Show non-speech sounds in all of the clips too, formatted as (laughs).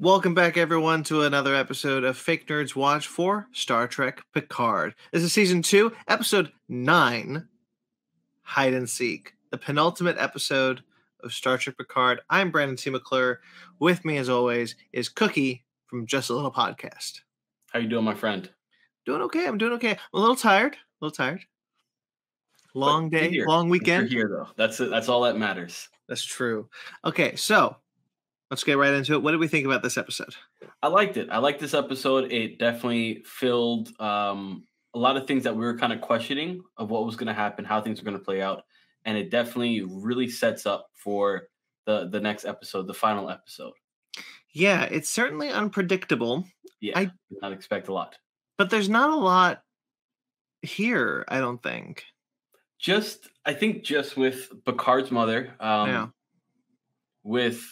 Welcome back, everyone, to another episode of Fake Nerds Watch for Star Trek Picard. This is season two, episode nine Hide and Seek, the penultimate episode of Star Trek Picard. I'm Brandon T. McClure. With me, as always, is Cookie from Just a Little Podcast. How you doing, my friend? Doing okay. I'm doing okay. I'm a little tired. A little tired. Long But day, here. long You're weekend. here though. That's it. That's all that matters. That's true. Okay, so let's get right into it. What did we think about this episode? I liked it. I liked this episode. It definitely filled um, a lot of things that we were kind of questioning of what was going to happen, how things were going to play out, and it definitely really sets up for the the next episode, the final episode. Yeah, it's certainly unpredictable, Yeah, I- did not expect a lot. but there's not a lot here, I don't think. Just, I think, just with Picard's mother, um, Yeah. with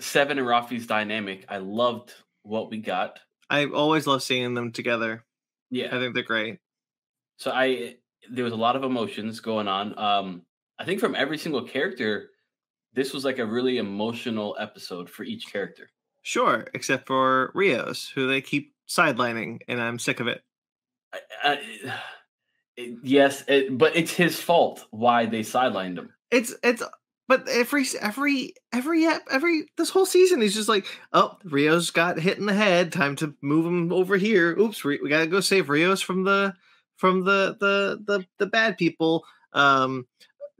Seven and Raffi's dynamic, I loved what we got. I always love seeing them together. Yeah, I think they're great. So I there was a lot of emotions going on. Um, I think from every single character, this was like a really emotional episode for each character. Sure, except for Rios, who they keep sidelining, and I'm sick of it. I, I, it- (sighs) yes, it, but it's his fault why they sidelined him. It's it's but every every every every this whole season he's just like, oh, Rios got hit in the head. Time to move him over here. Oops, we, we gotta go save Rios from the from the the the the bad people. Um,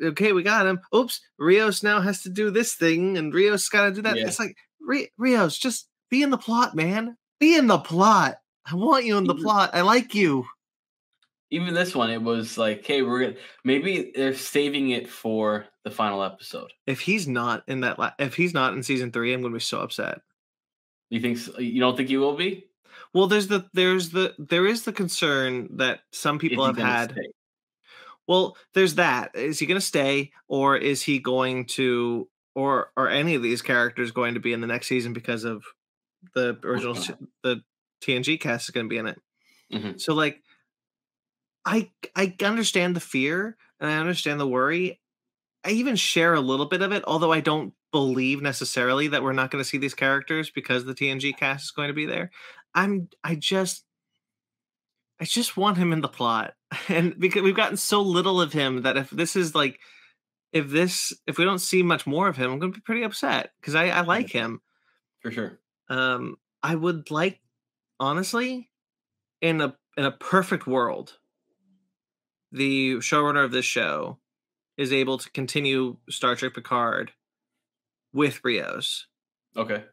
okay, we got him. Oops, Rios now has to do this thing, and Rios got to do that. Yeah. It's like Ri- Rios, just be in the plot, man. Be in the plot. I want you in the plot. I like you. Even this one, it was like, hey, we're gonna maybe they're saving it for the final episode. If he's not in that, la- if he's not in season three, I'm gonna be so upset. You think so? you don't think he will be? Well, there's the there's the there is the concern that some people have had. stay? Well, there's that. Is he going to stay, or is he going to, or are any of these characters going to be in the next season because of the original (laughs) the TNG cast is going to be in it? Mhm. So like, I I understand the fear and I understand the worry. I even share a little bit of it, although I don't believe necessarily that we're not going to see these characters because the TNG cast is going to be there. I'm I just I just want him in the plot. (laughs) And because we've gotten so little of him that if this is like if this if we don't see much more of him, I'm gonna be pretty upset because I, I like him. for sure. Um I would like honestly in a in a perfect world, the showrunner of this show is able to continue Star Trek Picard with Rios. Okay.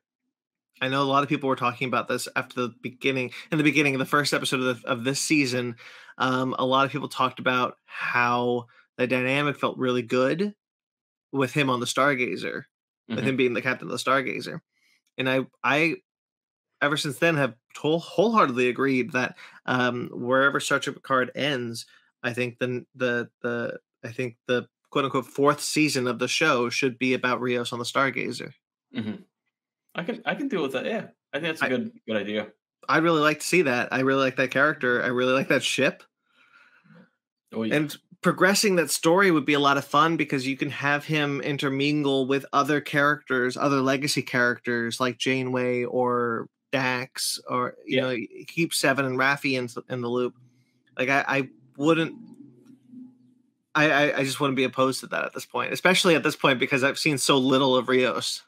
I know a lot of people were talking about this after the beginning, in the beginning of the first episode of, the, of this season. Um, a lot of people talked about how the dynamic felt really good with him on the Stargazer, with Mhm. him being the captain of the Stargazer, and I, I, ever since then have whole, wholeheartedly agreed that um, wherever Star Trek Picard ends, I think the the the I think the quote unquote fourth season of the show should be about Rios on the Stargazer. hmm I can I can deal with that. Yeah, I think that's a I- good good idea. I'd really like to see that. I really like that character. I really like that ship. Oh, yeah. And progressing that story would be a lot of fun because you can have him intermingle with other characters, other legacy characters like Janeway or Dax, or you Yeah. know, keep Seven and Raffi in, in the loop. Like I, I wouldn't. I, I, just wouldn't be opposed to that at this point, especially at this point because I've seen so little of Rios.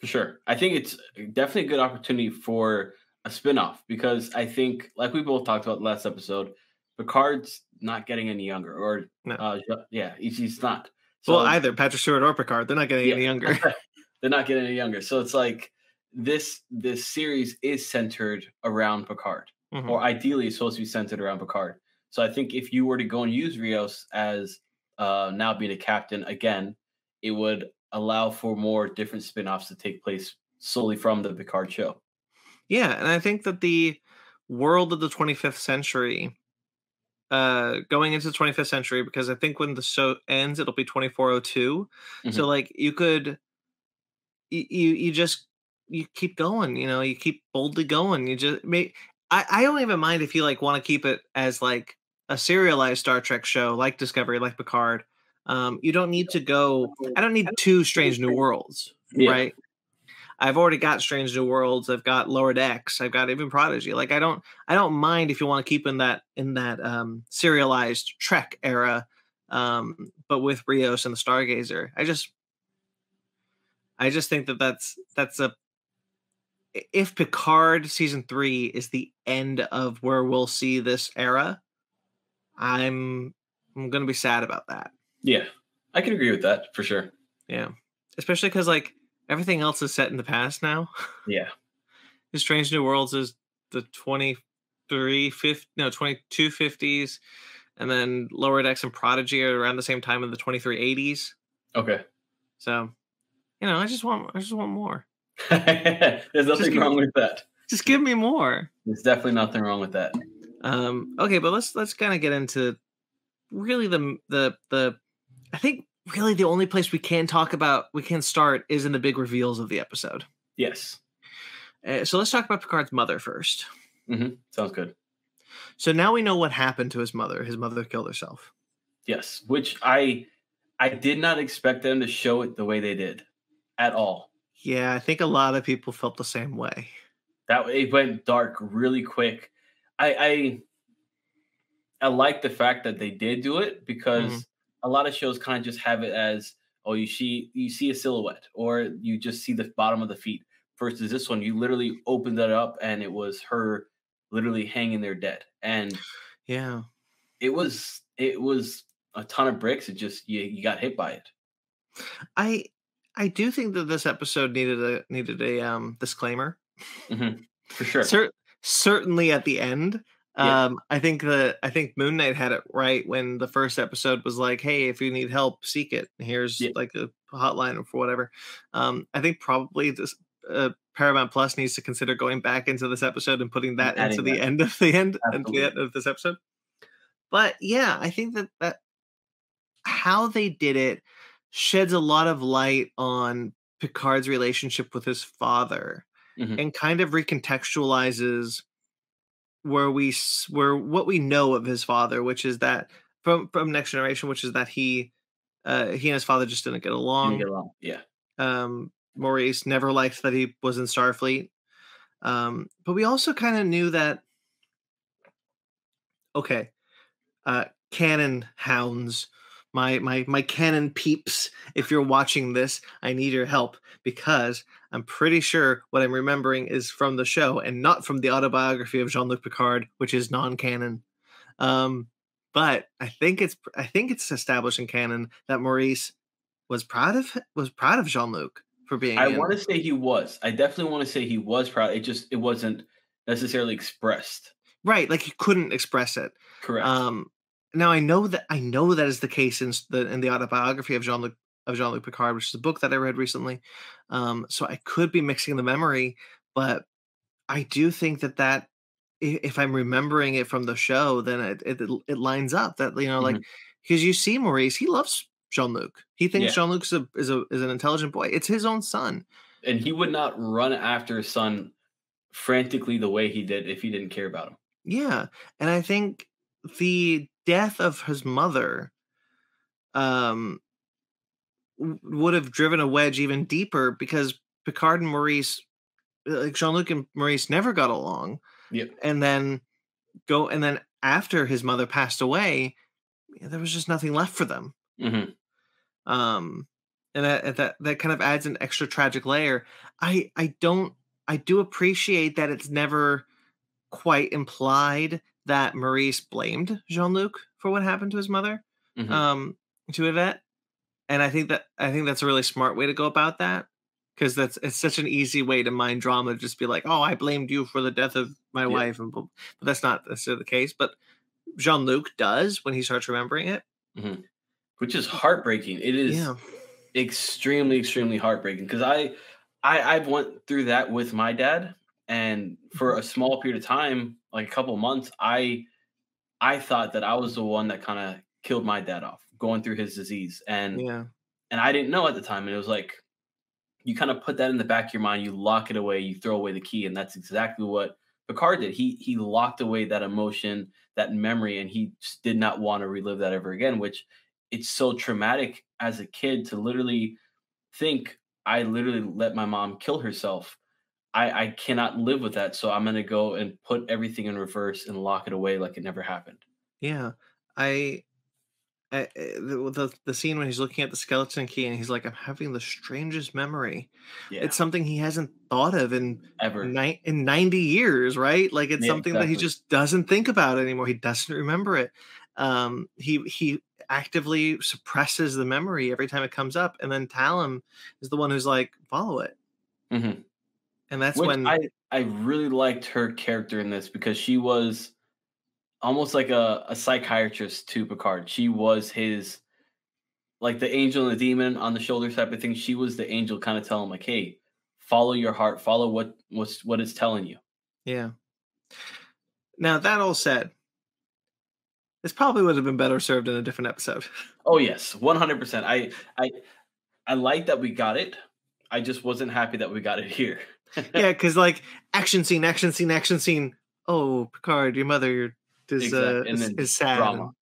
For sure. I think it's definitely a good opportunity for a spin-off because I think like we both talked about last episode, Picard's not getting any younger or No. uh yeah, he's, not. well, either Patrick Stewart or Picard, they're not getting yeah, any younger. (laughs) they're not getting any younger. So it's like this this series is centered around Picard. Mhm. Or ideally it's supposed to be centered around Picard. So I think if you were to go and use Rios as uh now being a captain again, it would allow for more different spin-offs to take place solely from the Picard show. Yeah, and I think that the world of the 25th century, uh, going into the 25th century, because I think when the show ends, it'll be 2402. So Mhm. like you could, you, you just you keep going, you know, you keep boldly going. You just make. I I don't even mind if you like want to keep it as like a serialized Star Trek show like Discovery, like Picard, um, you don't need to go. I don't need two Strange New Worlds, Yeah. right? I've already got Strange New Worlds. I've got Lower Decks. I've got even Prodigy. Like I don't, I don't mind if you want to keep in that in that um, serialized Trek era, um, but with Rios and the Stargazer. I just, I just think that that's that's a. If Picard season three is the end of where we'll see this era, I'm I'm gonna be sad about that. Yeah, I can agree with that for sure. Yeah, especially because like everything else is set in the past now. Yeah, (laughs) The Strange New Worlds is the 23, 50, no, 22 50s, and then Lower Decks and Prodigy are around the same time in the 23 80s. okay. So, you know, I just want, I just want more. (laughs) There's nothing give- wrong with that. Just give me more. There's definitely nothing wrong with that. Um, okay, but let's let's kind of get into really the the the. I think really the only place we can talk about we can start is in the big reveals of the episode. Yes. Uh, so let's talk about Picard's mother first. mm-hmm. Sounds good. So now we know what happened to his mother. His mother killed herself. Yes, which I I did not expect them to show it the way they did at all. Yeah, I think a lot of people felt the same way. That it went dark really quick. I I I like the fact that they did do it because Mhm. a lot of shows kind of just have it as oh you see you see a silhouette or you just see the bottom of the feet. Versus this one, you literally opened that up and it was her literally hanging there dead. And Yeah. it was it was a ton of bricks. It just you, you got hit by it. I I do think that this episode needed a needed a um disclaimer. For (laughs) sure. Cer- certainly at the end. Yeah. Um I think that I think Moon Knight had it right when the first episode was like, "Hey, if you need help, seek it. Here's Yeah. like a hotline for whatever." Um I think probably this uh, Paramount Plus needs to consider going back into this episode and putting that into the that. end of the end into the end of this episode. But yeah, I think that that how they did it sheds a lot of light on Picard's relationship with his father Mhm. and kind of recontextualizes where we where what we know of his father which is that from from next generation which is that he uh he and his father just didn't get Didn't along get along. Yeah. um maurice never liked that he was in starfleet um but we also kind of knew that okay uh canon hounds my my my canon peeps if you're watching this i need your help because i'm pretty sure what i'm remembering is from the show and not from the autobiography of jean-luc picard which is non-canon um but i think it's i think it's established in canon that maurice was proud of was proud of jean-luc for being I in- want to say he was. I definitely want to say he was proud. It just it wasn't necessarily expressed. right like he couldn't express it Correct. Um, now I know that I know that is the case in the in the autobiography of Jean Luc of Jean Luc Picard, which is a book that I read recently. Um, so I could be mixing the memory, but I do think that that if I'm remembering it from the show, then it it, it lines up that you know like because you see Maurice, he loves Jean Luc. He thinks Yeah. Jean Luc is a, is a is an intelligent boy. It's his own son. and he would not run after his son frantically the way he did if he didn't care about him. Yeah, and I think the death of his mother um would have driven a wedge even deeper because Picard and Maurice like Jean-Luc and Maurice never got along. Yep. And then go and then after his mother passed away, there was just nothing left for them. hmm Um and that that that kind of adds an extra tragic layer. I I don't I do appreciate that it's never quite implied that Maurice blamed Jean-Luc for what happened to his mother, Mhm. um, to Yvette. And I think that I think that's a really smart way to go about that. Because that's it's such an easy way to mind drama, just be like, oh, I blamed you for the death of my wife, and but that's not necessarily the case. But Jean Luc does when he starts remembering it. Which is heartbreaking. It is Yeah, extremely, extremely heartbreaking because I, I, I've went through that with my dad, and for a small period of time, like a couple months, I, I thought that I was the one that kind of killed my dad off, going through his disease, and yeah, and I didn't know at the time, and it was like, you kind of put that in the back of your mind, you lock it away, you throw away the key, and that's exactly what Picard did. He he locked away that emotion, that memory and he just did not want to relive that ever again which it's so traumatic as a kid to literally think i literally let my mom kill herself i i cannot live with that so i'm going to go and put everything in reverse and lock it away like it never happened Yeah, I, I I- the, the the scene when he's looking at the skeleton key and he's like, "I'm having the strangest memory." yeah It's something he hasn't thought of in ever ni- in 90 years, right? Like it's Yeah, something that he just doesn't think about anymore. He doesn't remember it. Um, he he actively suppresses the memory every time it comes up, and then Tallinn is the one who's like, "Follow it," Mhm. And that's Which when I I really liked her character in this because she was almost like a, a psychiatrist to Picard. She was his like the angel and the demon on the shoulder type of thing. She was the angel kind of telling him like, hey, follow your heart, follow what what's what it's telling you. Yeah. Now that all said, this probably would have been better served in a different episode. (laughs) Oh yes, one hundred percent. I I I like that we got it. I just wasn't happy that we got it here. (laughs) yeah, because like action scene, action scene, action scene. Oh, Picard, your mother is Exact- uh, is, is sad. drama.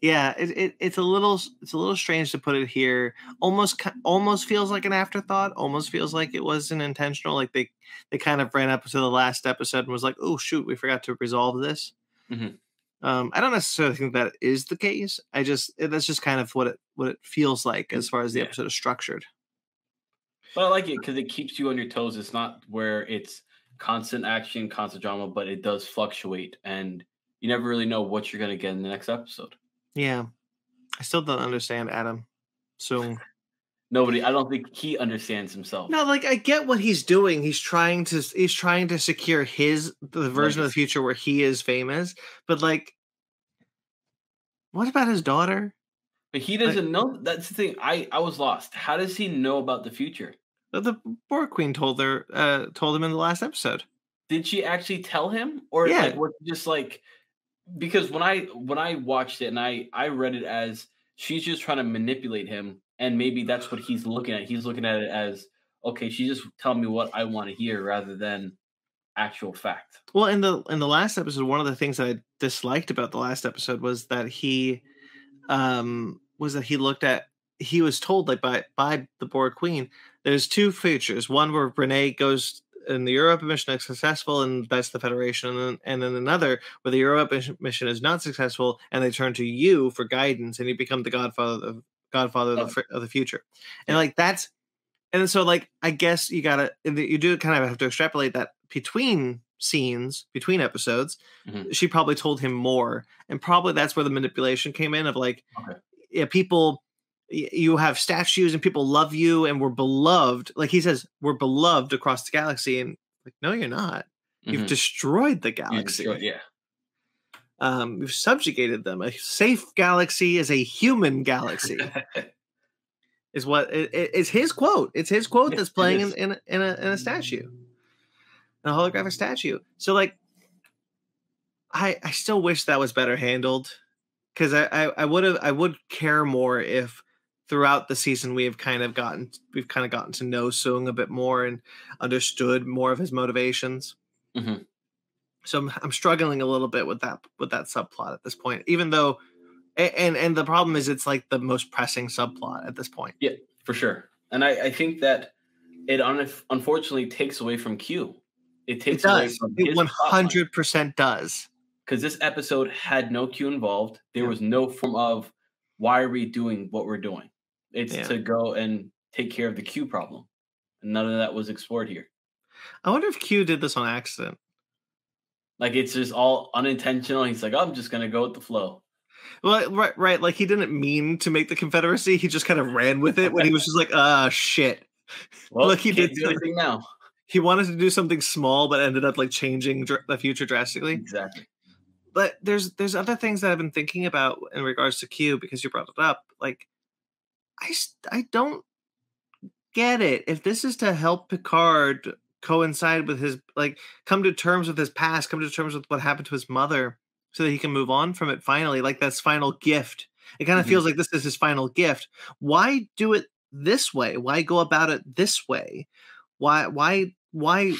yeah, it, it it's a little it's a little strange to put it here. Almost almost feels like an afterthought. Almost feels like it wasn't intentional. Like they they kind of ran up to the last episode and was like, oh shoot, we forgot to resolve this. Mhm. Um, I don't necessarily think that is the case. I just it, that's just kind of what it what it feels like as far as the Yeah. episode is structured. But I like it because it keeps you on your toes. It's not where it's constant action, constant drama, but it does fluctuate, and you never really know what you're gonna get in the next episode. Yeah, I still don't understand Adam. So Nobody, I don't think he understands himself. no, like I get what he's doing. He's trying to he's trying to secure his the version of the future where he is famous. But like, what about his daughter? but he doesn't know. That's the thing. I I was lost. How does he know about the future? Uh, The Borg Queen told her uh, told him in the last episode. Did she actually tell him, or Yeah. like was just like because when I when I watched it and I I read it as she's just trying to manipulate him, and maybe that's what he's looking at. He's looking at it as okay, she's just telling me what I want to hear rather than actual fact. Well, in the in the last episode, one of the things I disliked about the last episode was that he um was that he looked at he was told like by by the Borg Queen, there's two futures. One where Renee goes and the Europa mission is successful and that's the Federation, and then, and then another where the Europa mission- is not successful and they turn to you for guidance and you become the Godfather of Godfather of the, Oh. of the future, and like that's and so like I guess you gotta you do kind of have to extrapolate that between scenes between episodes. Mhm. She probably told him more, and probably that's where the manipulation came in of like, Okay. yeah, people. You have statues and people love you and we're beloved. Like he says, we're beloved across the galaxy. And like, no, you're not. You've Mhm. destroyed the galaxy. destroy- yeah. Um, you've subjugated them. A safe galaxy is a human galaxy. (laughs) is what it, it- it's his quote. It's his quote Yeah, that's playing in, in, a, in a in a statue, in a holographic statue. So like, I I still wish that was better handled, because I I, I would have I would care more if throughout the season we have kind of gotten we've kind of gotten to know Soong a bit more and understood more of his motivations. Mhm. So I'm, I'm struggling a little bit with that with that subplot at this point, even though. And and the problem is, it's like the most pressing subplot at this point. Yeah, for sure. And I, I think that it un- unfortunately takes away from Q. It It takes away does. from It one hundred percent does. because this episode had no Q involved. There Yeah. was no form of why are we doing what we're doing. It's Yeah. to go and take care of the Q problem, and none of that was explored here. I wonder if Q did this on accident. Like it's just all unintentional. He's like, I'm just gonna go with the flow. Well, right, right. Like he didn't mean to make the Confederacy. He just kind of ran with it when he was just like, ah, shit. (laughs) Well, Look, he did do something. anything now. He wanted to do something small, but ended up like changing dr- the future drastically. Exactly. But there's there's other things that I've been thinking about in regards to Q because you brought it up. Like, I I don't get it. If this is to help Picard coincide with his like come to terms with his past, come to terms with what happened to his mother, so that he can move on from it finally, like that's final gift. It kind of Mhm. feels like this is his final gift. Why do it this way? Why go about it this way? Why why why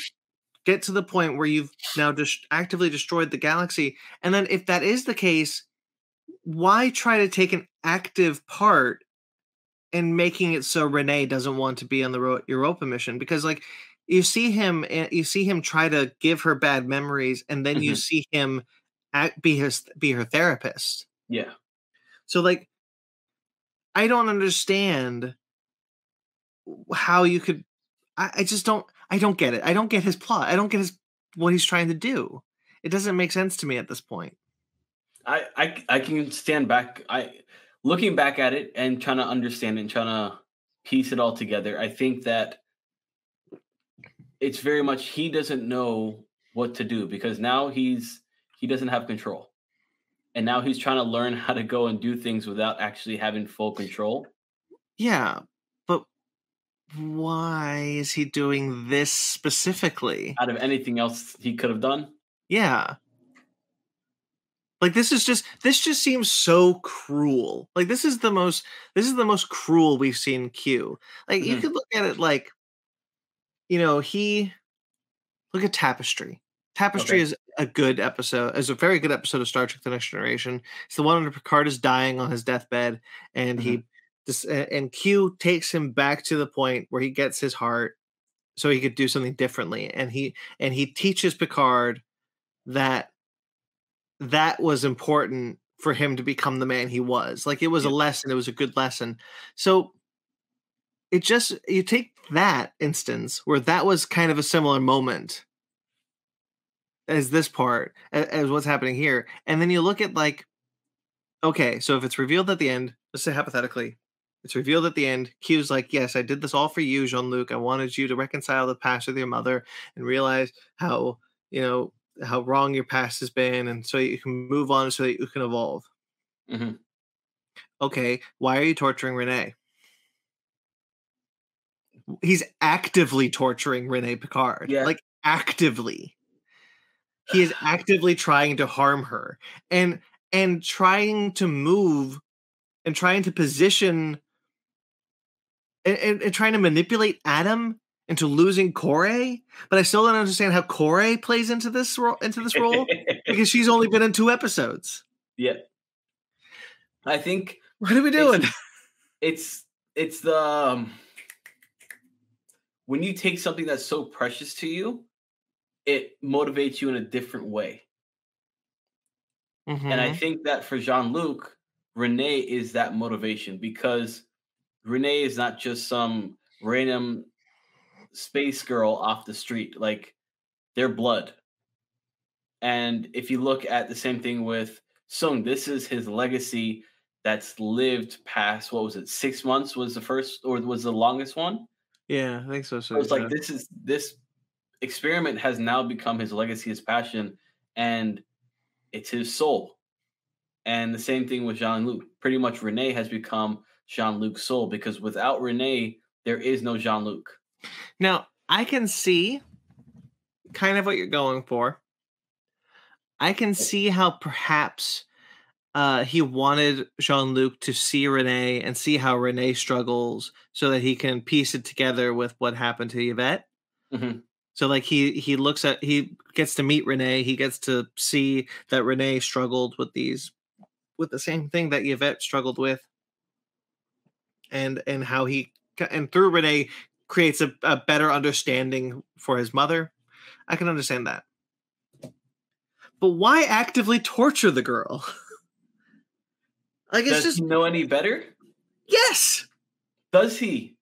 get to the point where you've now just actively destroyed the galaxy. And then if that is the case, why try to take an active part in making it so Renee doesn't want to be on the Europa mission? Because like you see him, eh, you see him try to give her bad memories, and then you Mhm. see him act, be his be her therapist. Yeah. So like I don't understand how you could I, I just don't I don't get it. I don't get his plot. I don't get his what he's trying to do. It doesn't make sense to me at this point. I, I I can stand back. I looking back at it and trying to understand and trying to piece it all together. I think that it's very much he doesn't know what to do because now he's he doesn't have control, and now he's trying to learn how to go and do things without actually having full control. Yeah, but why is he doing this specifically? Out of anything else he could have done, Yeah. Like this is just this just seems so cruel. Like this is the most this is the most cruel we've seen Q. Like you Mhm. could look at it like you know, he look at Tapestry. Tapestry Okay. is a good episode, is a very good episode of Star Trek The Next Generation. It's the one where Picard is dying on his deathbed and he just and Q takes him back to the point where he gets his heart so he could do something differently. And he and he teaches Picard that that was important for him to become the man he was. Like it was a lesson, it was a good lesson. So it just you take that instance where that was kind of a similar moment as this part as what's happening here and then you look at like okay so if it's revealed at the end let's say hypothetically it's revealed at the end q's like yes i did this all for you jean-luc i wanted you to reconcile the past with your mother and realize how you know how wrong your past has been and so you can move on so that you can evolve Mhm. okay why are you torturing renee he's actively torturing renee picard Yeah. like actively he is (sighs) actively trying to harm her and and trying to move and trying to position and, and, and trying to manipulate adam into losing Kore, but I still don't understand how Kore plays into this role into this role (laughs) because she's only been in two episodes. yeah, I think What are we doing? it's it's the um, when you take something that's so precious to you it motivates you in a different way and i Mhm. think that for jean-luc renee is that motivation because renee is not just some random space girl off the street like they're blood and if you look at the same thing with soong this is his legacy that's lived past what was it six months was the first or was the longest one yeah, I think so. so I was like, this is this experiment has now become his legacy, his passion, and it's his soul. And the same thing with Jean Luc. Pretty much, Renee has become Jean Luc's soul because without Renee, there is no Jean Luc. Now, I can see kind of what you're going for. I can see how perhaps uh, he wanted Jean Luc to see Renee and see how Renee struggles so that he can piece it together with what happened to Yvette. Mhm. So like he he looks at he gets to meet Renee, he gets to see that Renee struggled with these with the same thing that Yvette struggled with. And and how he and through Renee creates a, a better understanding for his mother. I can understand that. But why actively torture the girl? (laughs) like it's Does just he know any better? yes. Does he?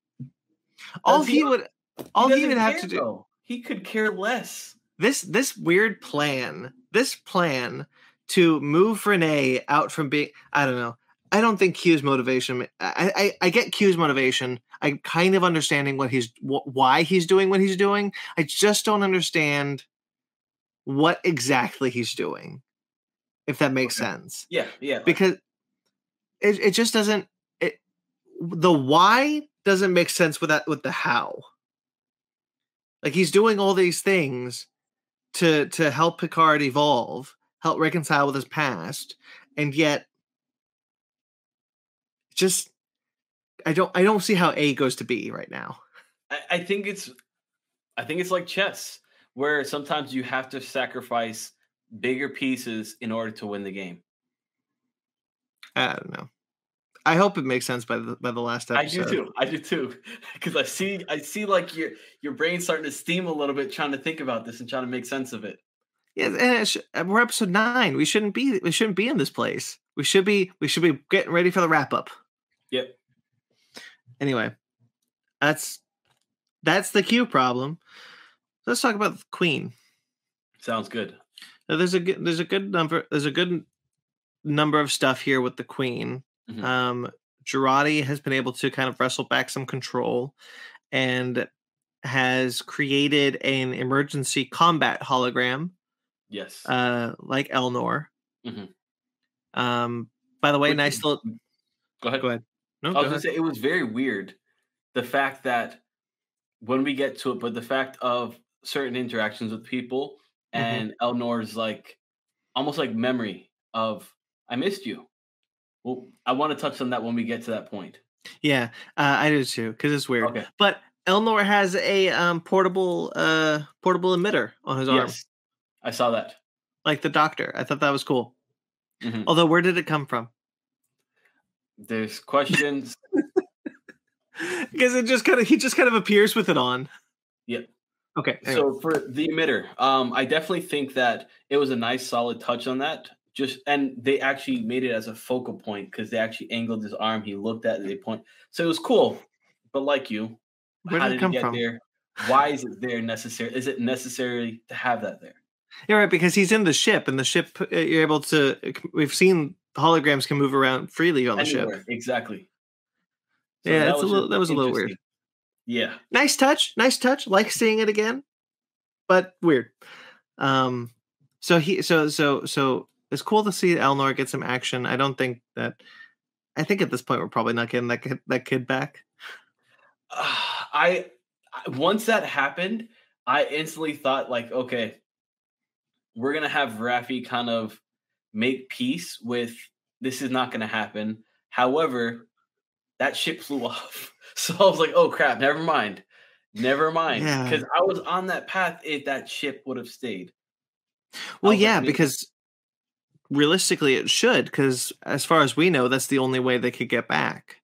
All Does he, he- would all he doesn't would have to do though. He could care less. this this weird plan this plan to move renee out from being i don't know i don't think q's motivation i i, I get q's motivation i'm kind of understanding what he's wh- why he's doing what he's doing i just don't understand what exactly he's doing if that makes Okay. sense Yeah, yeah. because it, it just doesn't it the why doesn't make sense with that with the how like he's doing all these things to to help picard evolve help reconcile with his past and yet just i don't i don't see how a goes to b right now I, I think it's I think it's like chess. where sometimes you have to sacrifice bigger pieces in order to win the game. I don't know. I hope it makes sense by the by the last episode. I do too. I do too. (laughs) Because I see I see like your your brain starting to steam a little bit trying to think about this and trying to make sense of it. Yeah, and uh, we're episode nine. We shouldn't be we shouldn't be in this place. We should be we should be getting ready for the wrap up. Yep. Anyway, that's that's the Q problem. Let's talk about the Queen. Sounds good. Now, there's a good there's a good number there's a good number of stuff here with the Queen. Mhm. Um, Jurati has been able to kind of wrestle back some control and has created an emergency combat hologram, Yes. uh, like Elnor. Mhm. Um, by the way, Which nice little. go ahead. Go ahead. No, I go was gonna say it was very weird the fact that when we get to it, but the fact of certain interactions with people Mhm. and Elnor's like almost like memory of I missed you. Well, I want to touch on that when we get to that point. Yeah, uh, I do too because it's weird. Okay. But Elnor has a um, portable uh, portable emitter on his arm, Yes, I saw that. like the Doctor. I thought that was cool. Mhm. Although, where did it come from? There's questions. (laughs) Because it just kind of he just kind of appears with it on. Yep. Okay. So for the emitter, um, I definitely think that it was a nice, solid touch on that. Just and they actually made it as a focal point because they actually angled his arm. He looked at it, they point. So it was cool. But like you, Where how did it come it get from? there? Why is it there necessary? Is it necessary to have that there? Yeah, right. Because he's in the ship, and the ship uh, you're able to. We've seen holograms can move around freely on the ship. Anywhere, exactly. Yeah, that it's a was little- that was a little weird. Yeah, Nice touch, nice touch. Like seeing it again, but weird. Um. So he. So so so. It's cool to see Elnor get some action. I don't think that. I think at this point we're probably not getting that kid, that kid back. (sighs) I I- once that happened, I instantly thought like, okay, we're gonna have Raffi kind of make peace with this is not gonna happen. However, that ship flew (laughs) off, so I was like, oh crap, never mind, never mind, Yeah. because I was on that path if that ship would have stayed. Well, was like, yeah, because realistically it should, because as far as we know, that's the only way they could get back.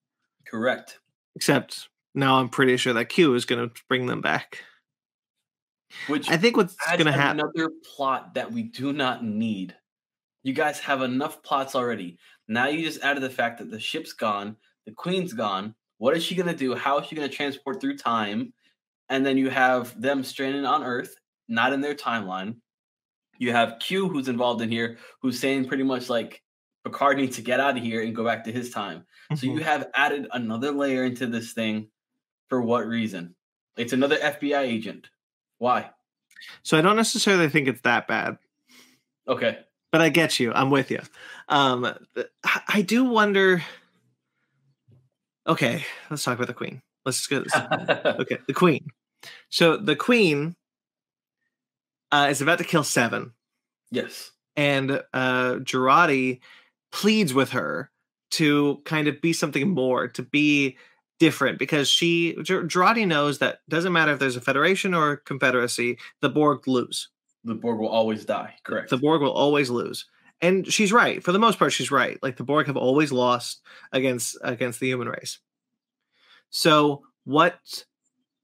Correct. Except now I'm pretty sure that Q is going to bring them back. Which I think what's going to happen. another plot that we do not need. You guys have enough plots already. Now you just added the fact that the ship's gone, the queen's gone. What is she gonna do? How is she gonna transport through time? And then you have them stranded on Earth, not in their timeline. You have Q who's involved in here, who's saying pretty much like Picard needs to get out of here and go back to his time. So you Mhm. have added another layer into this thing. For what reason? It's another FBI agent. Why? So I don't necessarily think it's that bad, Okay. But I get you. I'm with you. Um, I do wonder. Okay, let's talk about the Queen. Let's just go. (laughs) Okay, the Queen. So the Queen uh, is about to kill Seven. yes. and uh Jurati pleads with her to kind of be something more, to be different, because she Gir- Jurati knows that doesn't matter if there's a federation or a confederacy, the Borg lose. The Borg will always die. Correct. The Borg will always lose. And she's right. For the most part, she's right. Like the Borg have always lost against against the human race. So what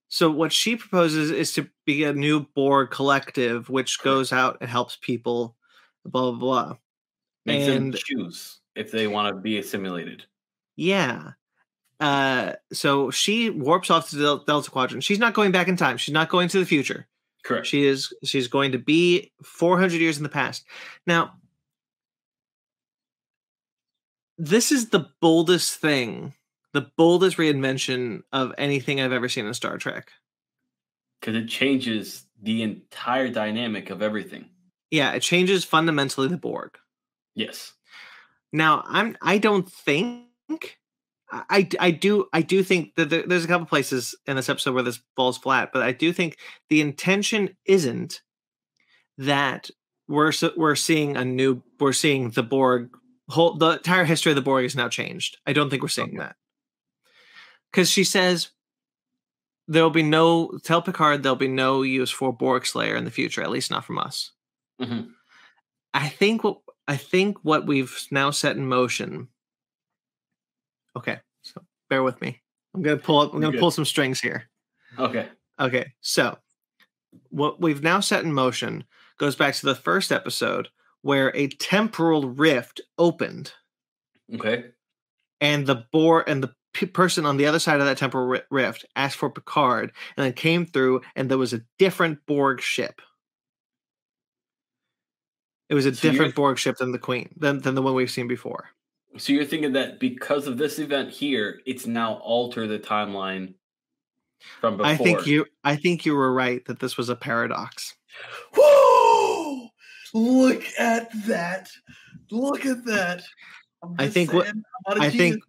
so what she proposes is to be a new Borg collective, which goes out and helps people, blah blah blah. Makes them and- choose if they want to be assimilated. Yeah. Uh, so she warps off to the Delta Quadrant. She's not going back in time. She's not going to the future. Correct. She is. She's going to be 400 years in the past. Now, this is the boldest thing, the boldest reinvention of anything I've ever seen in Star Trek. Because it changes the entire dynamic of everything. Yeah, it changes fundamentally the Borg. Yes. Now, I'm. I don't think. I, I, do I do think that there, there's a couple places in this episode where this falls flat, but I do think the intention isn't that we're we're seeing a new we're seeing the Borg whole the entire history of the Borg is now changed. I don't think we're seeing Okay. that because she says there'll be no tell Picard there'll be no use for Borg Slayer in the future, at least not from us. Mhm. I think what I think what we've now set in motion. Okay, so bear with me. I'm gonna pull up. I'm gonna pull some strings here. Okay. Okay, so what we've now set in motion goes back to the first episode where a temporal rift opened, Okay. and the Borg and the p- person on the other side of that temporal rift asked for Picard, and then came through, and there was a different Borg ship. It was a So different Borg ship than the Queen than than the one we've seen before. So you're thinking that because of this event here, it's now alter the timeline from before. I think you I think you were right that this was a paradox. Whoa! Look at that! Look at that! I think what- not a I think-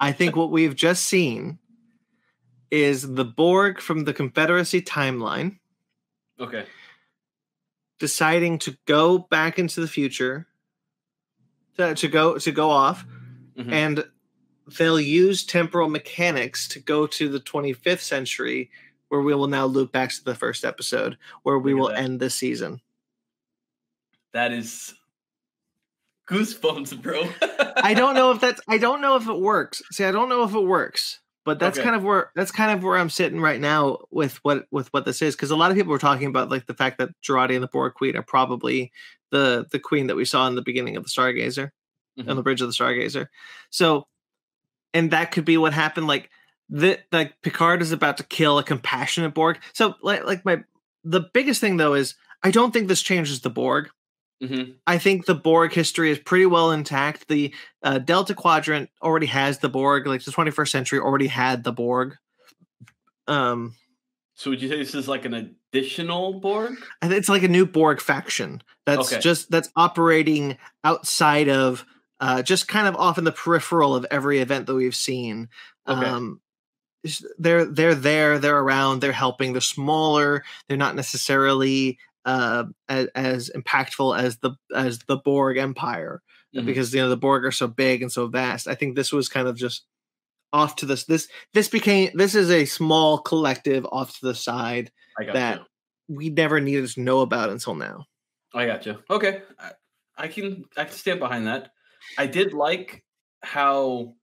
I think what we've just seen is the Borg from the Confederacy timeline Okay. deciding to go back into the future to, to go to go off Mhm. and they'll use temporal mechanics to go to the 25th century where we will now loop back to the first episode where we will that. end this season. That is goosebumps, bro. (laughs) I don't know if that's I don't know if it works. See, I don't know if it works, but that's Okay. kind of where that's kind of where I'm sitting right now with what with what this is because a lot of people were talking about like the fact that Jurati and the Borg Queen are probably the the queen that we saw in the beginning of the Stargazer on Mhm. the bridge of the Stargazer. So, and that could be what happened. Like the like Picard is about to kill a compassionate Borg. So like like my the biggest thing though is I don't think this changes the Borg. Mhm. I think the Borg history is pretty well intact. The uh, Delta Quadrant already has the Borg. Like the 21st century already had the Borg. Um, So would you say this is like an additional Borg? and it's like a new Borg faction that's Okay. just that's operating outside of, uh, just kind of off in the peripheral of every event that we've seen. Okay. Um, they're they're there, they're around, they're helping. They're smaller. They're not necessarily uh, as, as impactful as the as the Borg Empire. Mhm. because you know the Borg are so big and so vast. I think this was kind of just off to this this this became this is a small collective off to the side that- you. we never needed to know about until now. I got you. Okay, I, I can I can stand behind that. I did like how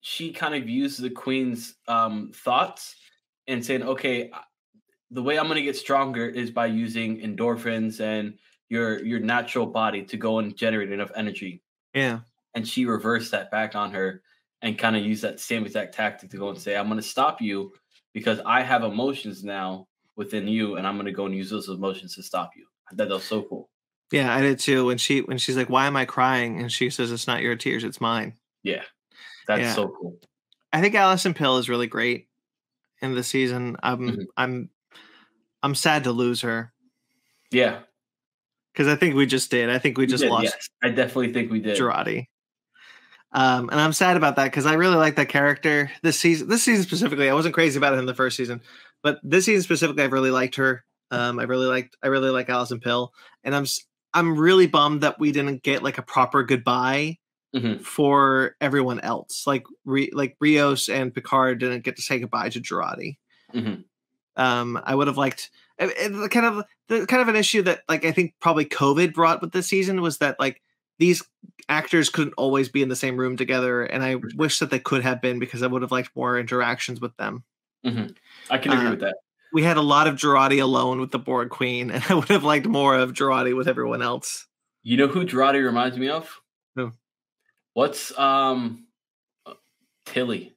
she kind of used the queen's um, thoughts and saying, "Okay, the way I'm going to get stronger is by using endorphins and your your natural body to go and generate enough energy." Yeah, And she reversed that back on her and kind of used that same exact tactic to go and say, "I'm going to stop you because I have emotions now within you, and I'm going to go and use those emotions to stop you." I thought that was so cool. yeah, I did too. When she when she's like, "Why am I crying?" and she says, "It's not your tears, it's mine." Yeah, that's Yeah. so cool. I think Allison Pill is really great in the season. I'm Mhm. I'm I'm sad to lose her Yeah, because I think we just did. I think we we just did, lost yes. I definitely think we did. Jurati. Um, and I'm sad about that because I really like that character this season. This season specifically, I wasn't crazy about it in the first season, but this season specifically, I've really liked her. Um, I really liked, I really like Allison Pill, and I'm I'm really bummed that we didn't get like a proper goodbye Mhm. for everyone else. Like Re, like Rios and Picard didn't get to say goodbye to Jurati. Mhm. Um, I would have liked it- it- the kind of the kind of an issue that like I think probably COVID brought with this season was that like these actors couldn't always be in the same room together, and I wish that they could have been because I would have liked more interactions with them. I can agree Uh, with that. We had a lot of Jurati alone with the Borg Queen, and (laughs) I would have liked more of Jurati with everyone else. You know who Jurati reminds me of? Who? What's um uh, Tilly?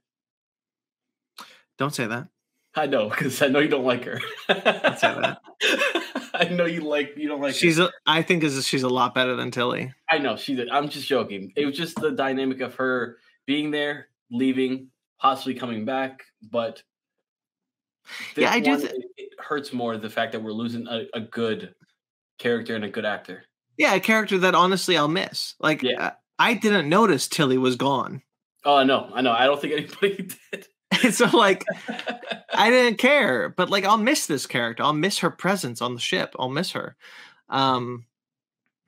Don't say that. I know because I know you don't like her. (laughs) I know you like you don't like. She's, her. a, I think, is she's a lot better than Tilly. I know she's. A, I'm just joking. It was just the dynamic of her being there, leaving, possibly coming back, but. Yeah, I do thi- it, it hurts more the fact that we're losing a, a good character and a good actor. Yeah, a character that honestly I'll miss. Like, Yeah. uh, I didn't notice Tilly was gone, Oh, I know, I know. I don't think anybody (laughs) did. (laughs) and so like (laughs) I didn't care, but like I'll miss this character. I'll miss her presence on the ship. I'll miss her. Um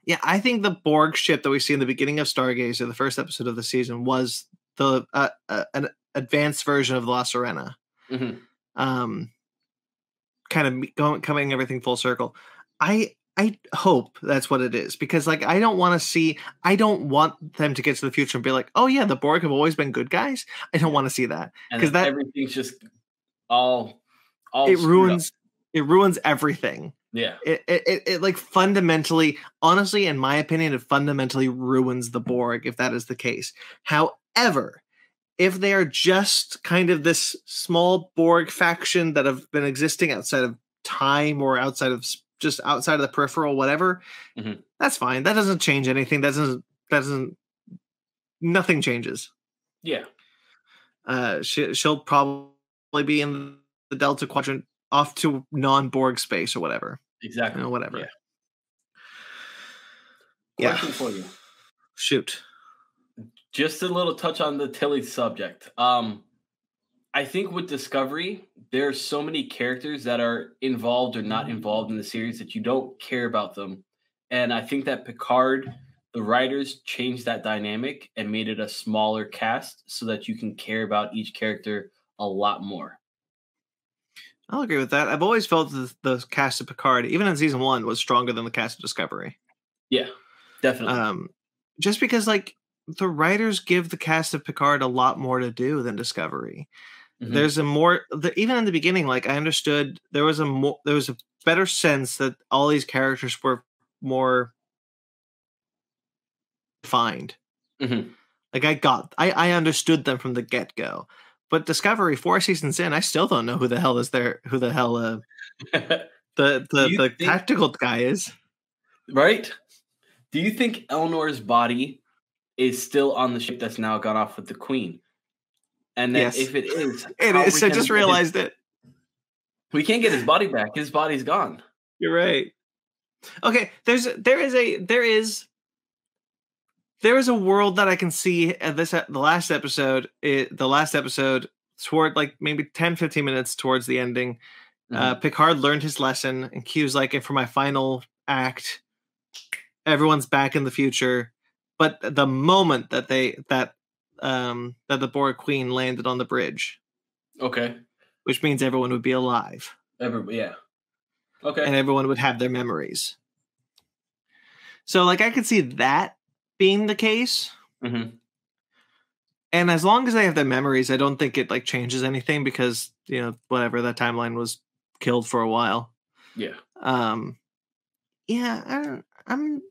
yeah, I think the Borg ship that we see in the beginning of Stargazer, the first episode of the season, was the uh, uh, an advanced version of La Sirena. Mhm. um kind of going coming everything full circle. I I hope that's what it is because like I don't want to see I don't want them to get to the future and be like, "Oh yeah, the Borg have always been good guys." I don't want to see that because that everything's just all all it ruins up. it ruins everything. Yeah. It, it, it it like fundamentally honestly in my opinion it fundamentally ruins the Borg if that is the case. However, if they are just kind of this small Borg faction that have been existing outside of time or outside of just outside of the peripheral, whatever, mm-hmm. that's fine. That doesn't change anything. That doesn't that doesn't nothing changes. Yeah. Uh, she she'll probably be in the Delta Quadrant, off to non Borg space or whatever. Exactly. You know, whatever. Yeah. Question yeah. for you. Shoot. Just a little touch on the Tilly subject. Um, I think with Discovery, there's so many characters that are involved or not involved in the series that you don't care about them. And I think that Picard, the writers changed that dynamic and made it a smaller cast so that you can care about each character a lot more. I'll agree with that. I've always felt that the cast of Picard, even in season one, was stronger than the cast of Discovery. Yeah, definitely. Um, just because like the writers give the cast of Picard a lot more to do than Discovery. Mm-hmm. There's a more the, even in the beginning, like I understood there was a more there was a better sense that all these characters were more defined. Mm-hmm. Like I got I I understood them from the get go. But Discovery, four seasons in, I still don't know who the hell is there. Who the hell uh, (laughs) the the the think, tactical guy is? Right? Do you think Elnor's body is still on the ship that's now gone off with the Queen? And then yes. if it is, (laughs) it is. I just realized his, it. We can't get his body back. His body's gone. You're right. Okay, there's there is a there is there is a world that I can see at this the last episode it, the last episode toward like maybe 10 15 minutes towards the ending uh, mm-hmm. uh Picard learned his lesson and Q's like for my final act everyone's back in the future but the moment that they that um that the Borg Queen landed on the bridge okay which means everyone would be alive Every, yeah okay and everyone would have their memories so like I could see that being the case. Mm-hmm. And as long as they have their memories, I don't think it like changes anything because you know whatever that timeline was killed for a while. Yeah. Um. Yeah, I don't, I'm.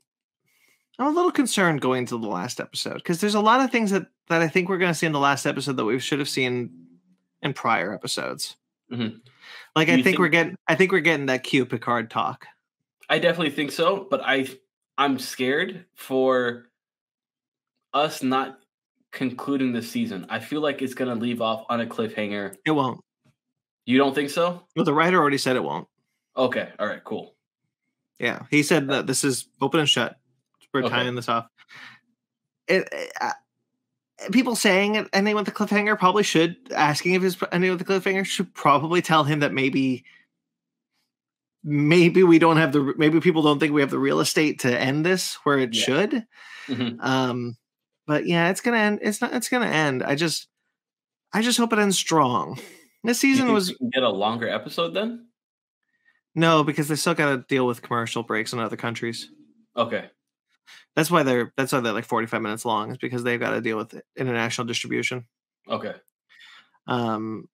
I'm a little concerned going to the last episode because there's a lot of things that that I think we're going to see in the last episode that we should have seen in prior episodes. Mm-hmm. Like I think, think, we're getting, I think we're getting that Q Picard talk. I definitely think so, but I, I'm scared for us not concluding the season. I feel like it's going to leave off on a cliffhanger. It won't. You don't think so? Well, the writer already said it won't. Okay. All right. Cool. Yeah, he said that this is open and shut. We're okay. tying this off. It, it uh, people saying it ending with the cliffhanger probably should asking if it's ending with the cliffhanger should probably tell him that maybe maybe we don't have the maybe people don't think we have the real estate to end this where it yeah. should. Mm-hmm. Um, but yeah, it's gonna end. It's not. It's gonna end. I just, I just hope it ends strong. This season was get a longer episode then. No, because they still got to deal with commercial breaks in other countries. Okay, that's why they're that's why they're like forty five minutes long. Is because they've got to deal with international distribution. Okay. Um,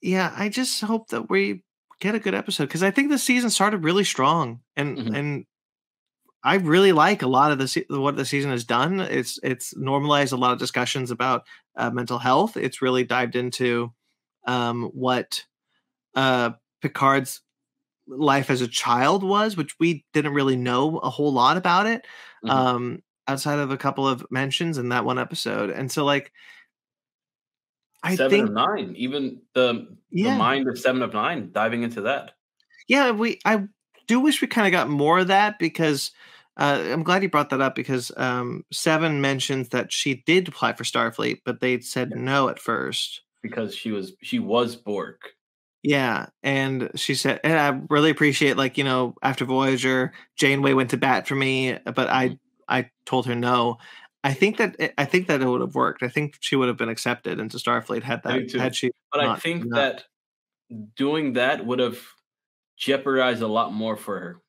yeah, I just hope that we get a good episode because I think the season started really strong and mm-hmm. and I really like a lot of the what the season has done. It's it's normalized a lot of discussions about uh, mental health. It's really dived into um, what uh, Picard's life as a child was, which we didn't really know a whole lot about it mm-hmm. um, outside of a couple of mentions in that one episode. And so, like, I seven think, of nine, even the yeah. the mind of seven of nine, diving into that. Yeah, we I do wish we kind of got more of that because uh, I'm glad you brought that up because um, Seven mentions that she did apply for Starfleet, but they said no at first because she was she was Borg. Yeah, and she said, and I really appreciate like you know after Voyager, Janeway went to bat for me, but I mm-hmm. I told her no. I think that eh, I think that it would have worked. I think she would have been accepted into Starfleet had that had she. But I think that doing that would have jeopardized a lot more for her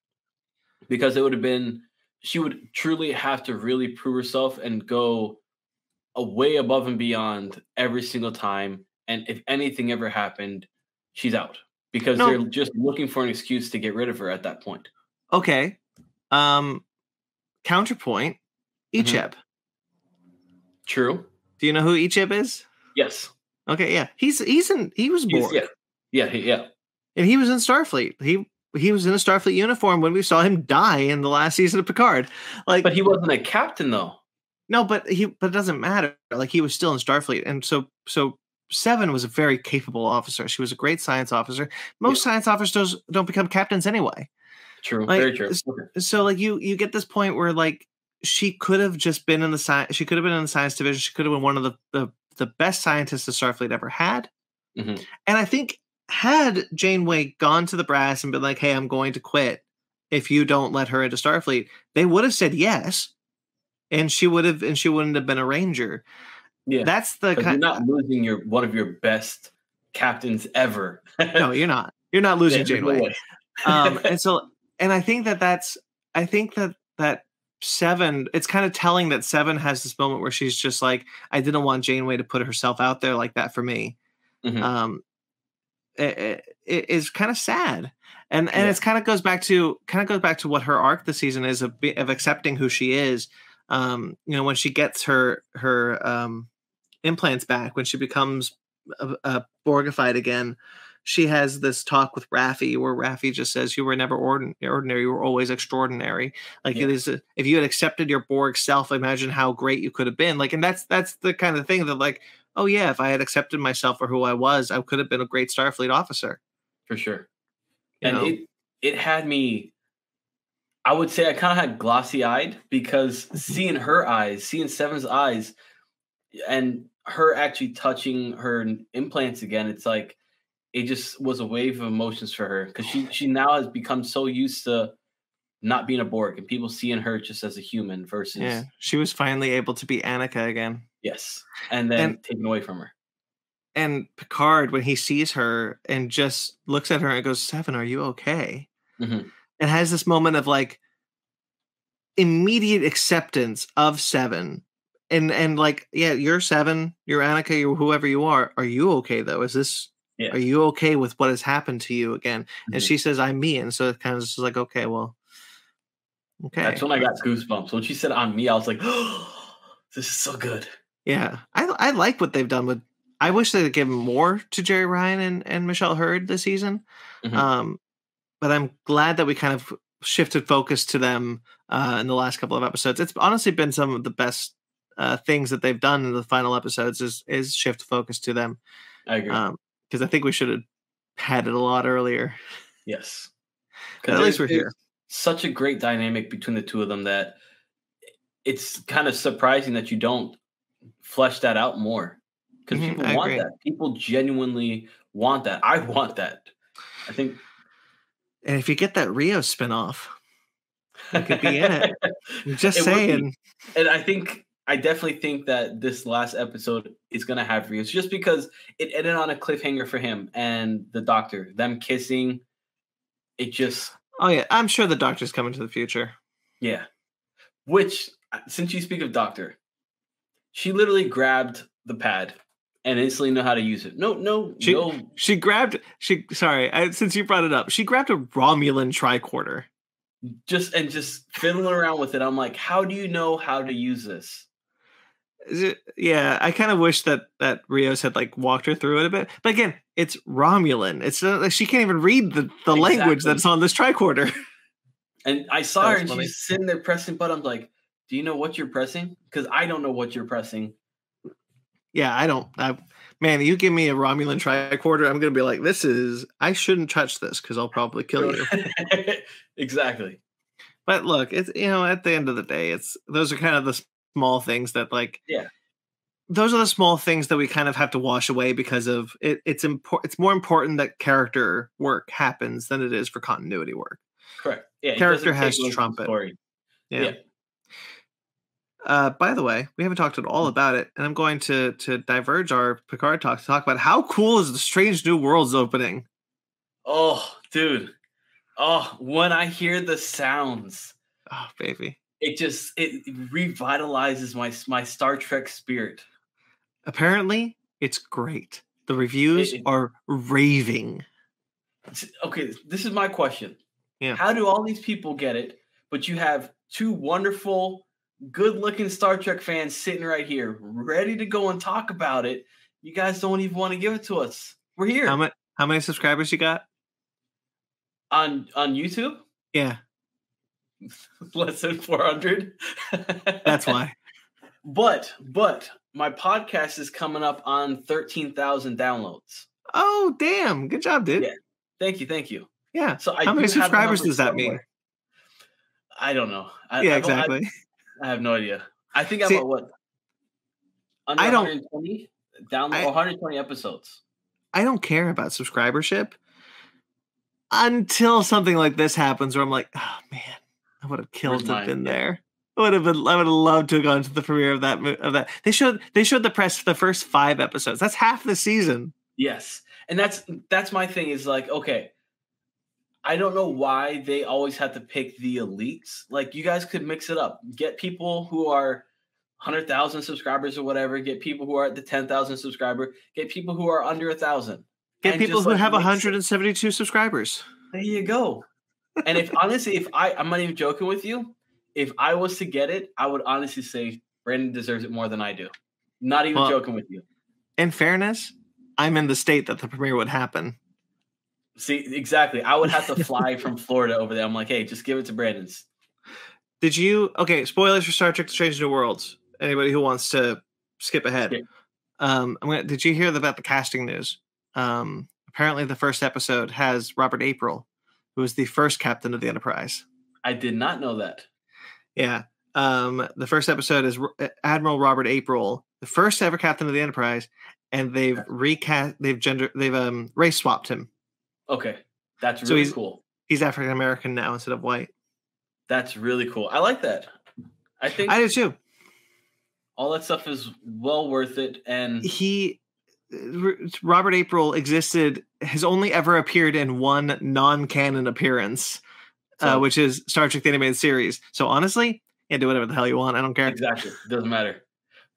because it would have been she would truly have to really prove herself and go way above and beyond every single time. And if anything ever happened, she's out because No. they're just looking for an excuse to get rid of her at that point. Okay. Um counterpoint, Mhm. True. Do you know who Icheb is? Yes. Okay, yeah. He's he's in he was Borg. yeah. Yeah. he- Yeah. And he was in Starfleet. He he was in a Starfleet uniform when we saw him die in the last season of Picard. Like But he wasn't a captain though. no, but he but it doesn't matter. Like he was still in Starfleet. And so so Seven was a very capable officer. She was a great science officer. Most science officers don't become captains anyway. True. Like, Very true. s- Okay. so like you you get this point where like she could have just been in the science she could have been in the science division she could have been one of the the, the best scientists the starfleet ever had Mhm. and i think had janeway gone to the brass and been like hey i'm going to quit if you don't let her into starfleet they would have said yes and she would have and she wouldn't have been a ranger Yeah. that's the 'Cause you're kind not losing your one of your best captains ever. (laughs) no you're not you're not losing janeway um (laughs) and so and i think that that's i think that that seven it's kind of telling that seven has this moment where she's just like i didn't want janeway to put herself out there like that for me Mhm. um it, it, it is kind of sad and and Yeah. it's kind of goes back to kind of goes back to what her arc this season is of, of accepting who she is um you know when she gets her her um implants back when she becomes a, a borgified again she has this talk with Raffi where Raffi just says you were never ordin- ordinary you were always extraordinary like Yeah. it is a, uh, if you had accepted your Borg self imagine how great you could have been like and that's that's the kind of thing that like oh yeah if I had accepted myself for who I was I could have been a great Starfleet officer for sure. You and know? it it had me I would say I kind of had glossy eyed because seeing her eyes, seeing Seven's eyes, and her actually touching her implants again, it's like it just was a wave of emotions for her because she she now has become so used to not being a Borg and people seeing her just as a human versus yeah she was finally able to be Annika again yes, and then And- taken away from her. and Picard when he sees her and just looks at her and goes Seven are you okay Mhm. and has this moment of like immediate acceptance of seven and and like yeah you're seven you're annika you're whoever you are are you okay though is this Yeah. are you okay with what has happened to you again and Mhm. she says i'm me and so it kind of just like okay well okay That's when I got goosebumps. When she said on me, I was like, oh, (gasps) this is so good. yeah i i like what they've done with i wish they'd given more to jeri ryan and and michelle hurd this season Mhm. um but i'm glad that we kind of shifted focus to them uh in the last couple of episodes it's honestly been some of the best uh things that they've done in the final episodes is is shift focus to them I agree. um because i think we should have had it a lot earlier Yes. (laughs) At least we're here. Such a great dynamic between the two of them that it's kind of surprising that you don't flesh that out more. Because Mhm, people I want agree. that. People genuinely want that. I want that. I think and if you get that rio spin-off I could be in it. (laughs) I'm just It saying and I think I definitely think that this last episode is gonna have views just because it ended on a cliffhanger for him and the doctor, them kissing. It just oh yeah i'm sure the doctor's coming to the future Yeah. Which, uh, since you speak of Doctor, she literally grabbed the pad and instantly know how to use it. No, no, She- no. she grabbed she sorry I, since you brought it up she grabbed a romulan tricorder Just and just fiddling around with it. I'm like, how do you know how to use this? Is it- yeah, I kind of wish that that Rios had like walked her through it a bit. But again, it's Romulan. It's not like she can't even read the, the language that's on this tricorder. (laughs) And I saw That her was and funny. she's sitting there pressing buttons. like, do you know what you're pressing? Because I don't know what you're pressing. yeah, I don't. I, man, you give me a Romulan tricorder, I'm gonna be like, this is. I shouldn't touch this because I'll probably kill you. (laughs) exactly. but look, it's you know, at the end of the day, it's those are kind of the small things that like. Yeah. Those are the small things that we kind of have to wash away because of it. It's important. It's more important that character work happens than it is for continuity work. Correct. Yeah. Character has take away from the trumpet. Story. Yeah. Yeah. Uh, by the way, we haven't talked at all about it, and I'm going to to diverge our Picard talk to talk about how cool is the Strange New Worlds opening. Oh, dude. Oh, when I hear the sounds, Oh, baby. It just it revitalizes my my Star Trek spirit. Apparently, it's great. The reviews It- are raving. Okay, this is my question. Yeah. How do all these people get it, but you have two wonderful, good-looking Star Trek fans sitting right here, ready to go and talk about it? You guys don't even want to give it to us. We're here How many how many subscribers you got? on on YouTube. Yeah, (laughs) Less than four hundred. that's why. (laughs) But but my podcast is coming up on thirteen thousand downloads. Oh, damn. Good job, dude. Yeah. Thank you, thank you. Yeah. So I How many subscribers does that mean? I don't know. I, yeah, I- I- exactly. I, have no idea. I think I'm See, at what? Under I don't- 120 down 120 episodes. I don't care about subscribership until something like this happens where I'm like, oh man, I would have killed to have been there. I would have been. I would have loved to have gone to the premiere of that. Of that, they showed. They showed the press the first five episodes. That's half the season. Yes. And that's that's my thing is like, okay, I don't know why they always have to pick the elites. Like you guys could mix it up. Get people who are 100,000 subscribers or whatever, get people who are at the 10,000 subscriber, get people who are under a 1,000. Get people who like, have mix it. 172 subscribers. There you go. And if honestly, if I, I'm not even joking with you, if I was to get it, I would honestly say Brandon deserves it more than I do. Not even Well- joking with you. In fairness, I'm in the state that the premiere would happen. See, exactly. I would have to (laughs) fly from Florida over there. I'm like, hey, just give it to Brandon's. Did you? Okay, spoilers for Star Trek: The Strange New Worlds. Anybody who wants to skip ahead. Skip. Um, I'm gonna, did you hear about the casting news? Um, apparently, the first episode has Robert April, who was the first captain of the Enterprise. I did not know that. Yeah. Um, the first episode is R- Admiral Robert April, the first ever captain of the Enterprise, and they've recast, they've gender, they've um race swapped him. Okay. That's So he's- cool. He's African American now instead of white. That's really cool. I like that. I think I do too. all that stuff is well worth it. And he Robert April existed has only ever appeared in one non-canon appearance, uh, which is Star Trek: The Animated Series. So honestly, yeah, do whatever the hell you want. I don't care. exactly doesn't matter.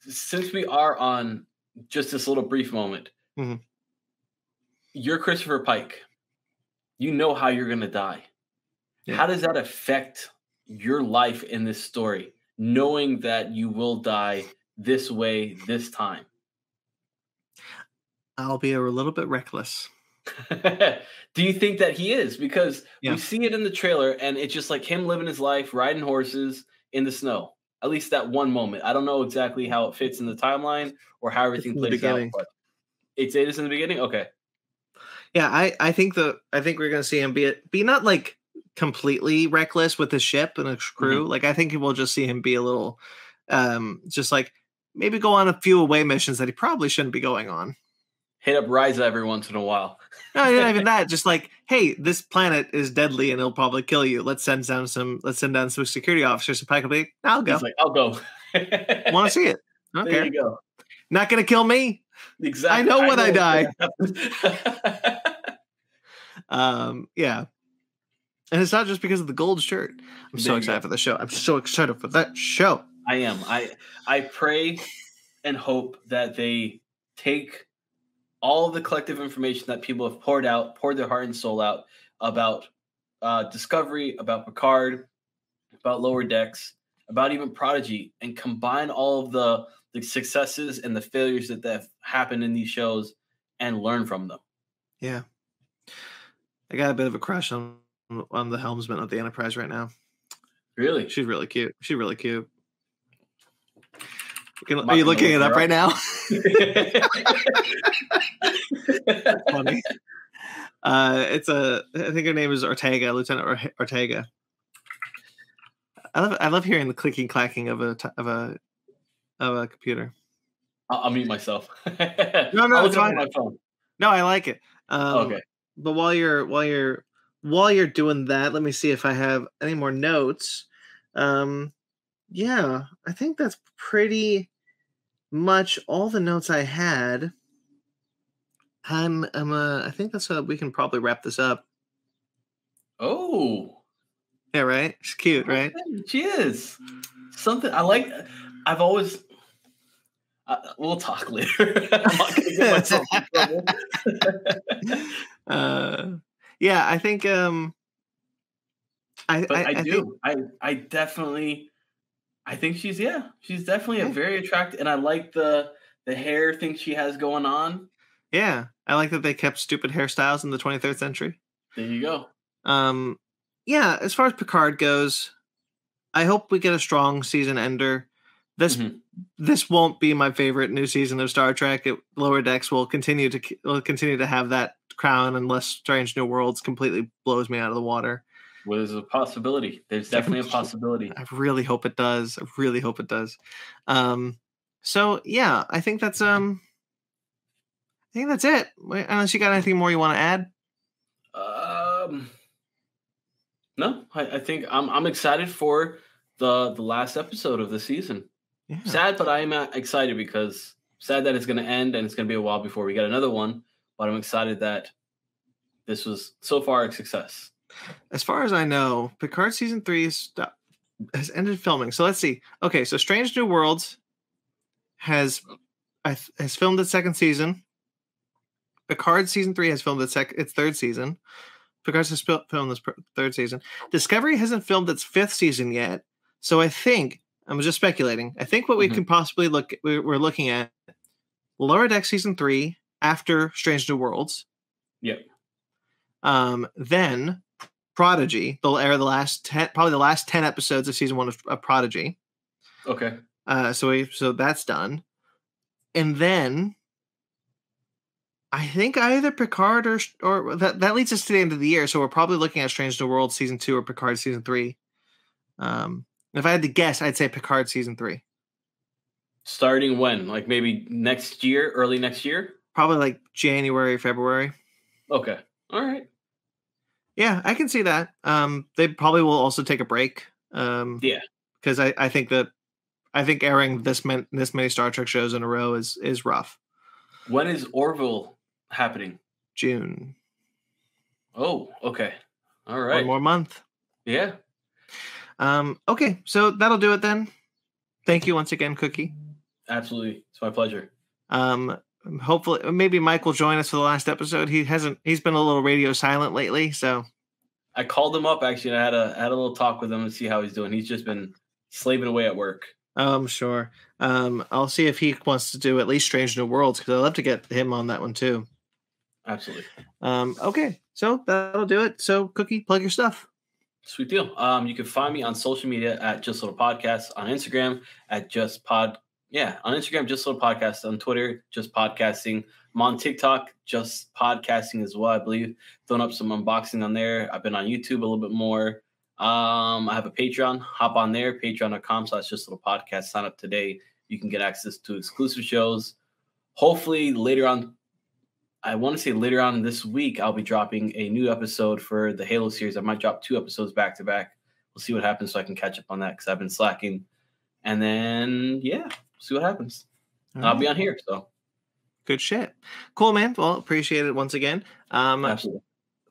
Since we are on just this little brief moment, Mhm. you're Christopher Pike. You know how you're gonna die. Yeah. How does that affect your life in this story, knowing that you will die this way this time? I'll be a little bit reckless. (laughs) Do you think that he is? Because Yeah. we see it in the trailer, and it's just like him living his life, riding horses in the snow. At least that one moment. I don't know exactly how it fits in the timeline or how everything plays out. But it's it is in the beginning. Okay, Yeah, I I think the I think we're gonna see him be be not like completely reckless with the ship and his crew. Like I think we'll just see him be a little, um, just like maybe go on a few away missions that he probably shouldn't be going on. Hit up Risa every once in a while. No, not even (laughs) that. Just like, hey, this planet is deadly and it'll probably kill you. Let's send down some. Let's send down some security officers. And Pike will be, I'll go. He's like, I'll go. (laughs) Want to see it? I don't there you go. Not gonna kill me. Exactly. I know when I what's gonna happen. Um, yeah. And it's not just because of the gold shirt. I'm so excited for the show. I'm so excited for that show. I am. I I pray and hope that they take all the collective information that people have poured out, poured their heart and soul out about uh, Discovery, about Picard, about Lower Decks, about even Prodigy, and combine all of the the successes and the failures that have happened in these shows and learn from them. Yeah. I got a bit of a crush on on the helmsman of the Enterprise right now. Really? She's really cute. She's really cute. Are you looking it up right now? Funny. Uh, it's a. I think her name is Ortega, Lieutenant Ortega. I love. I love hearing the clicking clacking of a of a of a computer. I'll, I'll mute myself. (laughs) no, I'll it's look it up fine. on my phone. No, I like it. Um, okay. But while you're while you're while you're doing that, let me see if I have any more notes. Um, yeah, I think that's pretty much all the notes I had. I'm I'm uh I think that's uh we can probably wrap this up. Oh, Yeah, right. She's cute, right? She is something I like. I've always. Uh, we'll talk later. (laughs) I'm not gonna get (laughs) myself in (laughs) uh yeah, I think um I but I, I, I do. think I I definitely. I think she's yeah. She's definitely a very attractive, and I like the the hair thing she has going on. yeah, I like that they kept stupid hairstyles in the 23rd century. There you go. Um, yeah, as far as Picard goes, I hope we get a strong season ender. This Mhm. this won't be my favorite new season of Star Trek. It, Lower Decks will continue to will continue to have that crown unless Strange New Worlds completely blows me out of the water. Well, there's a possibility. There's definitely a possibility. I really hope it does. I really hope it does. Um, so yeah, I think that's um, I think that's it. Unless you got anything more you want to add? Um, no, I, I think I'm I'm excited for the the last episode of the season. Yeah. Sad, but I'm uh, excited because sad that it's going to end and it's going to be a while before we get another one. But I'm excited that this was so far a success. As far as I know, Picard season three has ended filming. So let's see. Okay, so Strange New Worlds has has filmed its second season. Picard season three has filmed its sec- its third season. Picard has fil- filmed this pr- third season. Discovery hasn't filmed its fifth season yet. So I think I'm just speculating. I think what we Mhm. can possibly look we- we're looking at Lower Deck season three after Strange New Worlds. Yep. Um, then Prodigy. They'll air the last ten, probably the last ten episodes of season one of, of Prodigy. Okay. Uh, so we, so that's done, and then I think either Picard or or that that leads us to the end of the year. So we're probably looking at Strange New World season two or Picard season three. Um, if I had to guess, I'd say Picard season three. Starting when? Like maybe next year, early next year? Probably like January, February. Okay. All right. Yeah, I can see that. Um, they probably will also take a break. Um, Yeah. because I, I think that I think airing this man, this many Star Trek shows in a row is is rough. When is Orville happening? June, Oh, okay. All right. one more month. Yeah. Um, okay, so that'll do it then. Thank you once again, Cookie. Absolutely. It's my pleasure. Um, hopefully, maybe Mike will join us for the last episode. He hasn't. He's been a little radio silent lately, so I called him up actually. And I had a I had a little talk with him to see how he's doing. He's just been slaving away at work. I'm sure. Um, I'll see if he wants to do at least Strange New Worlds because I'd love to get him on that one too. Absolutely. Um, okay, so that'll do it. So, Cookie, plug your stuff. Sweet deal. Um, you can find me on social media at Just Little Podcast, on Instagram at Just Pod. Yeah, on Instagram, Just Little Podcast, on Twitter, Just Podcasting. I'm on TikTok, Just Podcasting as well, I believe. Throwing up some unboxing on there. I've been on YouTube a little bit more. Um, I have a Patreon. Hop on there, patreon.com slash Just Little Podcast. Sign up today. You can get access to exclusive shows. Hopefully, later on, I want to say later on this week, I'll be dropping a new episode for the Halo series. I might drop two episodes back to back. We'll see what happens so I can catch up on that because I've been slacking. And then, yeah, see what happens. And I'll be on here. So, Good shit. Cool, man. Well, appreciate it once again. Um, absolutely.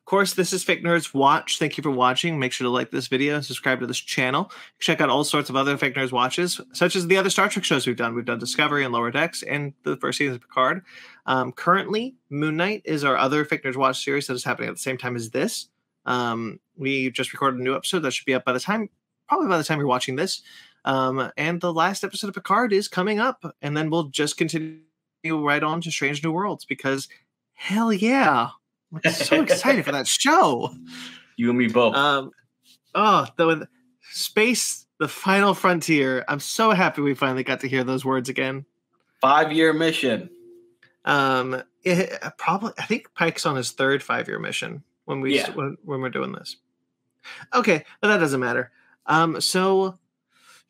Of course, this is Fake Nerds Watch. Thank you for watching. Make sure to like this video and subscribe to this channel. Check out all sorts of other Fake Nerds watches, such as the other Star Trek shows we've done. We've done Discovery and Lower Decks and the first season of Picard. Um, currently, Moon Knight is our other Fake Nerds Watch series that is happening at the same time as this. Um, we just recorded a new episode that should be up by the time, probably by the time you're watching this. Um, and the last episode of Picard is coming up, and then we'll just continue right on to Strange New Worlds because hell yeah. I'm so excited for that (laughs) show. You and me both. Um, oh, the space, the final frontier. I'm so happy we finally got to hear those words again. Five year mission. Um, it, probably, I think Pike's on his third five year mission when we Yeah. when, when we're doing this. Okay, but that doesn't matter. Um, so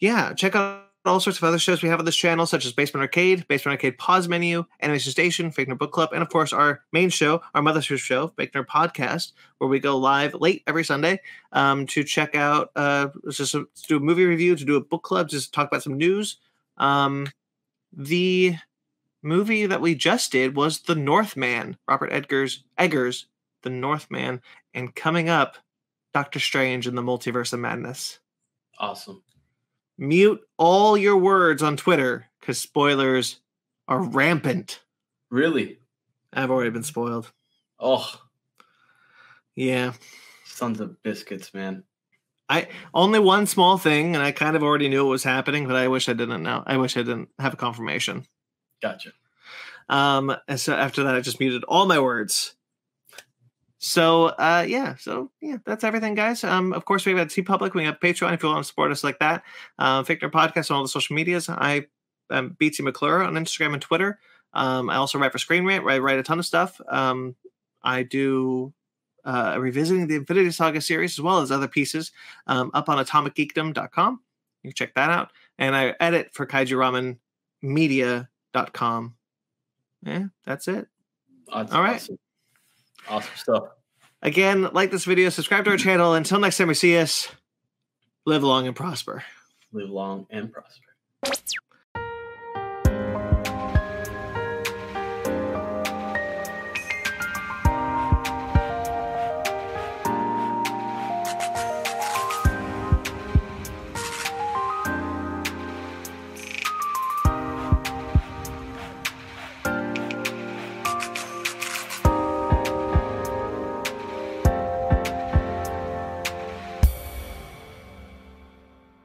yeah, check out all sorts of other shows we have on this channel, such as Basement Arcade, Basement Arcade Pause Menu, Animation Station, Fake Nerd Book Club, and of course our main show, our mothership show, Fake Nerd Podcast, where we go live late every Sunday um, to check out, uh, just a, to do a movie review, to do a book club, just talk about some news. Um, the movie that we just did was The Northman, Robert Edgar's Eggers, The Northman, and coming up, Doctor Strange and the Multiverse of Madness. Awesome. Mute all your words on Twitter because spoilers are rampant. Really? I've already been spoiled. Oh, Yeah. sons of biscuits, man. I only one small thing, and I kind of already knew it was happening, but I wish I didn't know. I wish I didn't have a confirmation. Gotcha. Um, and so after that, I just muted all my words. So, uh, yeah, so yeah, that's everything, guys. Um, of course, we have TeePublic, we have Patreon if you want to support us like that. Um, Fake Nerd Podcast on all the social medias. I am BT McClure on Instagram and Twitter. Um, I also write for Screen Rant, where I write a ton of stuff. Um, I do uh, revisiting the Infinity Saga series as well as other pieces um, up on atomicgeekdom.com. You can check that out. And I edit for Kaiju Ramen Media.com. Yeah, that's it. That's All right. Awesome, stuff. Again, like this video, subscribe to our channel. Until next time we see us, live long and prosper. Live long and prosper.